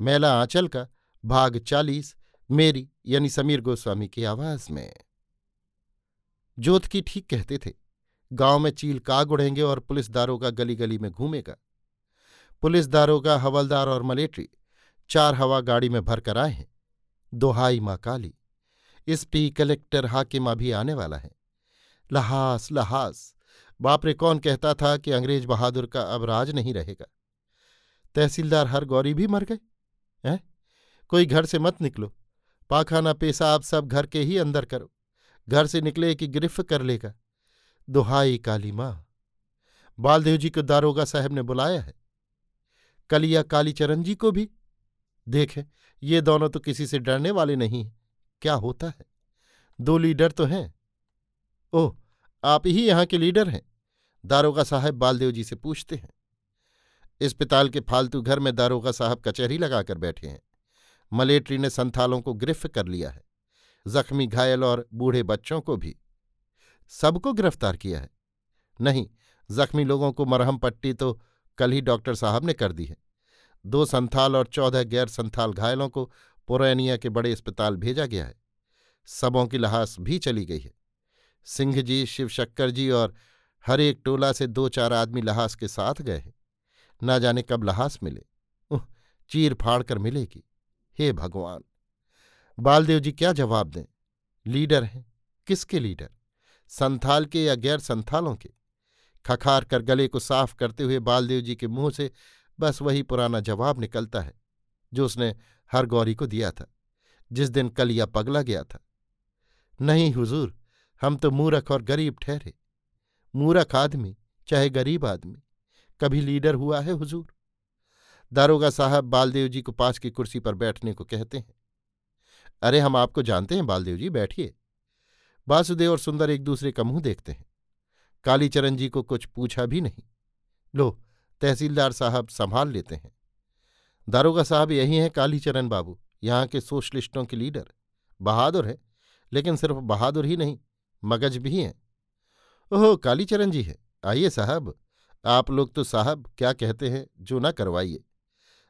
मैला आंचल का भाग चालीस मेरी यानी समीर गोस्वामी की आवाज़ में। जोत की ठीक कहते थे, गाँव में चील काग उड़ेंगे और पुलिस दारोगा गली गली में घूमेगा। पुलिस दारोगा, हवलदार और मलेट्री चार हवा गाड़ी में भरकर आए हैं। दोहाई माँ काली, इस पी कलेक्टर हाकिमा भी आने वाला है। लहास लहास बापरे कौन कहता था कि अंग्रेज़ बहादुर का अब राज नहीं रहेगा। तहसीलदार हर गौरी भी मर गए। हैं? कोई घर से मत निकलो। पाखाना पेशाब सब घर के ही अंदर करो। घर से निकले कि गिरफ्त कर लेगा। दुहाई काली माँ। बालदेव जी को दारोगा साहब ने बुलाया है। कलिया कालीचरण जी को भी? देखें, ये दोनों तो किसी से डरने वाले नहीं हैं। क्या होता है? दो लीडर तो हैं। ओह, आप ही यहाँ के लीडर हैं। दारोगा साहब बालदेव जी से पूछते हैं। अस्पताल के फालतू घर में दारोगा साहब कचहरी लगाकर बैठे हैं। मलेट्री ने संथालों को गिरफ्त कर लिया है। जख्मी घायल और बूढ़े बच्चों को भी। सबको गिरफ़्तार किया है। नहीं, जख्मी लोगों को मरहम पट्टी तो कल ही डॉक्टर साहब ने कर दी है। दो संथाल और चौदह गैर संथाल घायलों को पुरैनिया के बड़े अस्पताल भेजा गया है। सबों की लहास भी चली गई है। सिंह जी, शिवशक्कर जी और हर एक टोला से दो चार आदमी लहास के साथ गए हैं। ना जाने कब लहास मिले। उह, चीर फाड़ कर मिलेगी। हे भगवान, बालदेव जी क्या जवाब दें? लीडर हैं। किसके लीडर? संथाल के या गैर संथालों के? खखार कर गले को साफ़ करते हुए बालदेव जी के मुँह से बस वही पुराना जवाब निकलता है, जो उसने हर गौरी को दिया था, जिस दिन कलिया पगला गया था। नहीं हुजूर, हम तो मूरख और गरीब ठहरे। मूरख आदमी चाहे गरीब आदमी कभी लीडर हुआ है हुजूर? दारोगा साहब बालदेव जी को पास की कुर्सी पर बैठने को कहते हैं। अरे, हम आपको जानते हैं बालदेव जी, बैठिए। वासुदेव और सुंदर एक दूसरे का मुँह देखते हैं। कालीचरण जी को कुछ पूछा भी नहीं। लो, तहसीलदार साहब संभाल लेते हैं। दारोगा साहब, यही हैं कालीचरण बाबू, यहाँ के सोशलिस्टों के लीडर। बहादुर है, लेकिन सिर्फ़ बहादुर ही नहीं, मगज भी हैं। ओह, कालीचरण जी है। आइए साहब। आप लोग तो साहब क्या कहते हैं, जो ना करवाइए।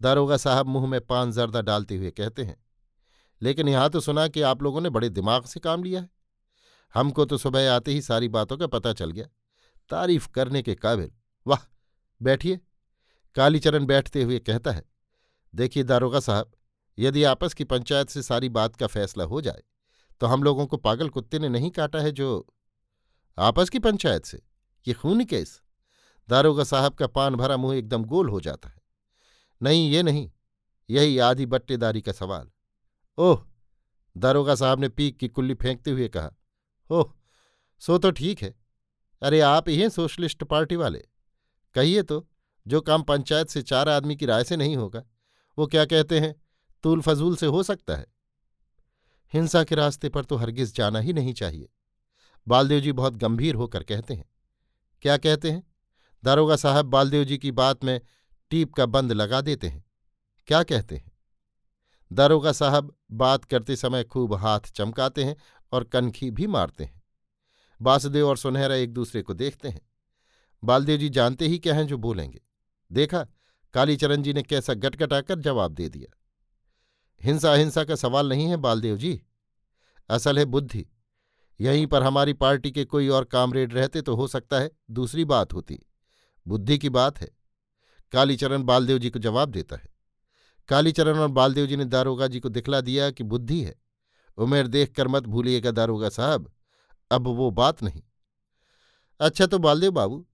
दारोगा साहब मुँह में पान जर्दा डालते हुए कहते हैं, लेकिन यहाँ तो सुना कि आप लोगों ने बड़े दिमाग से काम लिया है। हमको तो सुबह आते ही सारी बातों का पता चल गया। तारीफ़ करने के काबिल, वाह, बैठिए। कालीचरण बैठते हुए कहता है, देखिए दारोगा साहब, यदि आपस की पंचायत से सारी बात का फैसला हो जाए तो हम लोगों को पागल कुत्ते ने नहीं काटा है जो आपस की पंचायत से? ये खून केस। दारोगा साहब का पान भरा मुँह एकदम गोल हो जाता है। नहीं, ये नहीं, यही आधी बट्टेदारी का सवाल। ओह, दारोगा साहब ने पीक की कुल्ली फेंकते हुए कहा, ओह, सो तो ठीक है। अरे, आप ही हैं सोशलिस्ट पार्टी वाले। कहिए तो जो काम पंचायत से चार आदमी की राय से नहीं होगा, वो क्या कहते हैं, तूल फजूल से हो सकता है? हिंसा के रास्ते पर तो हरगिज जाना ही नहीं चाहिए। बालदेव जी बहुत गंभीर होकर कहते हैं। क्या कहते हैं? दारोगा साहब बालदेव जी की बात में टीप का बंद लगा देते हैं। क्या कहते हैं? दारोगा साहब बात करते समय खूब हाथ चमकाते हैं और कनखी भी मारते हैं। वासुदेव और सुनहरा एक दूसरे को देखते हैं। बालदेव जी जानते ही क्या हैं जो बोलेंगे। देखा, कालीचरण जी ने कैसा गटगटाकर जवाब दे दिया। हिंसा अहिंसा का सवाल नहीं है बालदेव जी। असल है बुद्धि। यहीं पर हमारी पार्टी के कोई और कामरेड रहते तो हो सकता है दूसरी बात होती। बुद्धि की बात है। कालीचरण बालदेव जी को जवाब देता है। कालीचरण और बालदेव जी ने दारोगा जी को दिखला दिया कि बुद्धि है। उमेर देख कर मत भूलिएगा दारोगा साहब, अब वो बात नहीं। अच्छा तो बालदेव बाबू,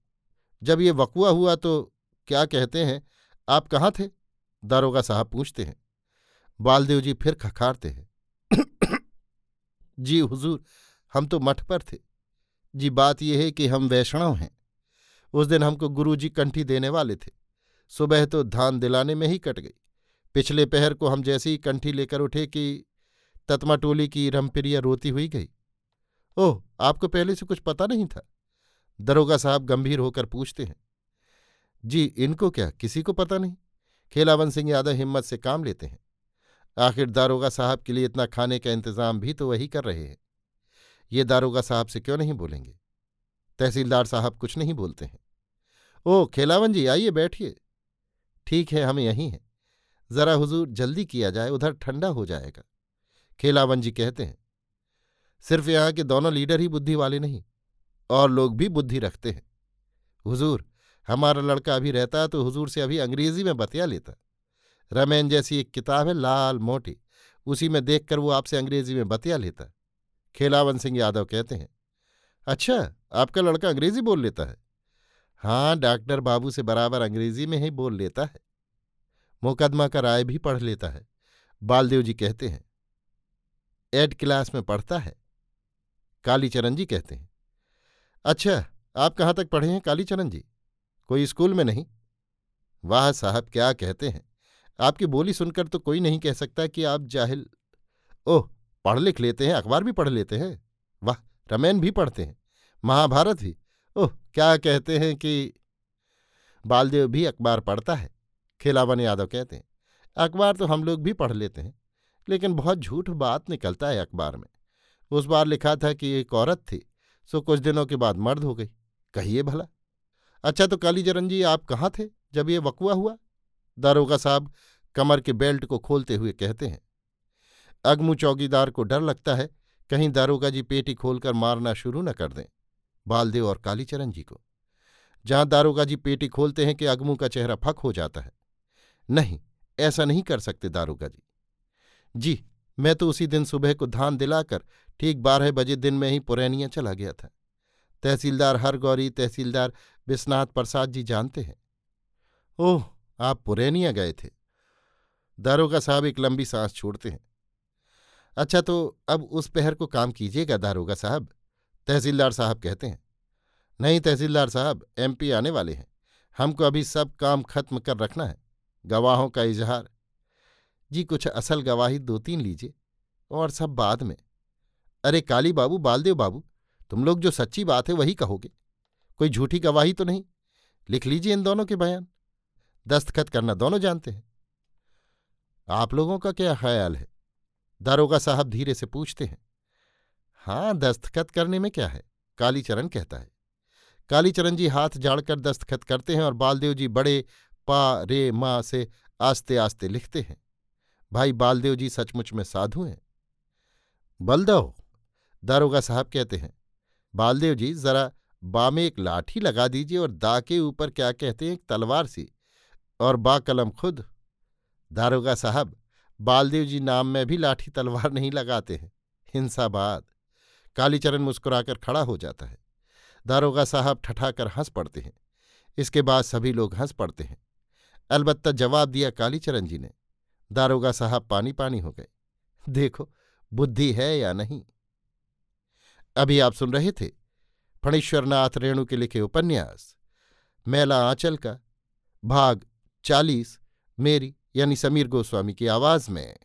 जब ये वकुआ हुआ तो क्या कहते हैं, आप कहाँ थे? दारोगा साहब पूछते हैं। बालदेव जी फिर खखारते हैं। जी हुजूर, हम तो मठ पर थे। जी बात यह है कि हम वैष्णव हैं। उस दिन हमको गुरु जी कंठी देने वाले थे। सुबह तो धान दिलाने में ही कट गई। पिछले पहर को हम जैसे ही कंठी लेकर उठे कि ततमा टोली की रमपिरिया रोती हुई गई। ओह, आपको पहले से कुछ पता नहीं था? दरोगा साहब गंभीर होकर पूछते हैं। जी, इनको क्या? किसी को पता नहीं? खेलावन सिंह यादव हिम्मत से काम लेते हैं। आखिर दारोगा साहब के लिए इतना खाने का इंतज़ाम भी तो वही कर रहे हैं। ये दारोगा साहब से क्यों नहीं बोलेंगे? तहसीलदार साहब कुछ नहीं बोलते हैं। ओ खेलावन जी, आइए बैठिए। ठीक है, हम यहीं हैं। जरा हुजूर, जल्दी किया जाए, उधर ठंडा हो जाएगा। खेलावन जी कहते हैं, सिर्फ़ यहाँ के दोनों लीडर ही बुद्धि वाले नहीं, और लोग भी बुद्धि रखते हैं। हुजूर, हमारा लड़का अभी रहता तो हुजूर से अभी अंग्रेज़ी में बतिया लेता। रमैन जैसी एक किताब है, लाल मोटी, उसी में देखकर वो आपसे अंग्रेज़ी में बतिया लेता। खेलावन सिंह यादव कहते हैं अच्छा आपका लड़का अंग्रेज़ी बोल लेता है। हाँ डॉक्टर बाबू से बराबर अंग्रेज़ी में ही बोल लेता है। मुकदमा का राय भी पढ़ लेता है। बालदेव जी कहते हैं, एड क्लास में पढ़ता है। कालीचरण जी कहते हैं अच्छा आप कहाँ तक पढ़े हैं कालीचरण जी? कोई स्कूल में नहीं? वाह साहब, क्या कहते हैं। आपकी बोली सुनकर तो कोई नहीं कह सकता कि आप जाहिल ओह, पढ़ लिख लेते हैं, अखबार भी पढ़ लेते हैं? वाह रमैन भी पढ़ते हैं। महाभारत भी ओह, क्या कहते हैं कि बालदेव भी अखबार पढ़ता है? खिलावन यादव कहते हैं, अखबार तो हम लोग भी पढ़ लेते हैं, लेकिन बहुत झूठ बात निकलता है अखबार में। उस बार लिखा था कि एक औरत थी, सो कुछ दिनों के बाद मर्द हो गई। कहिए भला? अच्छा तो कालीचरण जी, आप कहाँ थे जब ये वकुआ हुआ? दारोगा साहब कमर के बेल्ट को खोलते हुए कहते हैं, अगमू चौकीदार को डर लगता है, कहीं दारोगा जी पेटी खोलकर मारना शुरू न कर दें। बालदेव और कालीचरण जी को। जहाँ दारोगा जी पेटी खोलते हैं कि अगमू का चेहरा फक हो जाता है। नहीं, ऐसा नहीं कर सकते दारोगा जी। जी, मैं तो उसी दिन सुबह को धान दिलाकर ठीक बारह बजे दिन में ही पुरैनिया चला गया था। तहसीलदार हरगौरी, तहसीलदार विश्वनाथ प्रसाद जी जानते हैं। ओह, आप पुरैनिया गए थे। दारोगा साहब एक लंबी सांस छोड़ते हैं। अच्छा तो अब उस पहर को काम कीजिएगा दारोगा साहब। तहसीलदार साहब कहते हैं, नहीं तहसीलदार साहब एमपी आने वाले हैं। हमको अभी सब काम खत्म कर रखना है। गवाहों का इजहार। जी, कुछ असल गवाही दो तीन लीजिए, और सब बाद में। अरे काली बाबू, बालदेव बाबू, तुम लोग जो सच्ची बात है वही कहोगे। कोई झूठी गवाही तो नहीं? लिख लीजिए इन दोनों के बयान। दस्तखत करना दोनों जानते हैं। आप लोगों का क्या ख्याल है? दारोगा साहब धीरे से पूछते हैं। हाँ दस्तखत करने में क्या है? कालीचरण कहता है। कालीचरण जी हाथ झाड़कर दस्तखत करते हैं और बालदेव जी बड़े पा, रे, माँ से आस्ते आस्ते लिखते हैं। भाई बालदेव जी सचमुच में साधु हैं। बलदव दारोगा साहब कहते हैं, बालदेव जी जरा बा में एक लाठी लगा दीजिए और दा के ऊपर क्या कहते हैं, एक तलवार सी और बा कलम खुद। दारोगा साहब, बालदेव जी नाम में भी लाठी तलवार नहीं लगाते हैं। हिंसाबाद कालीचरण मुस्कुराकर खड़ा हो जाता है। दारोगा साहब ठठाकर हंस पड़ते हैं। इसके बाद सभी लोग हंस पड़ते हैं। अलबत्ता जवाब दिया कालीचरण जी ने। दारोगा साहब पानी पानी हो गए। देखो, बुद्धि है या नहीं? अभी आप सुन रहे थे फणीश्वरनाथ रेणु के लिखे उपन्यास, मैला आंचल का, भाग चालीस, मेरी यानी समीर गोस्वामी की आवाज़ में।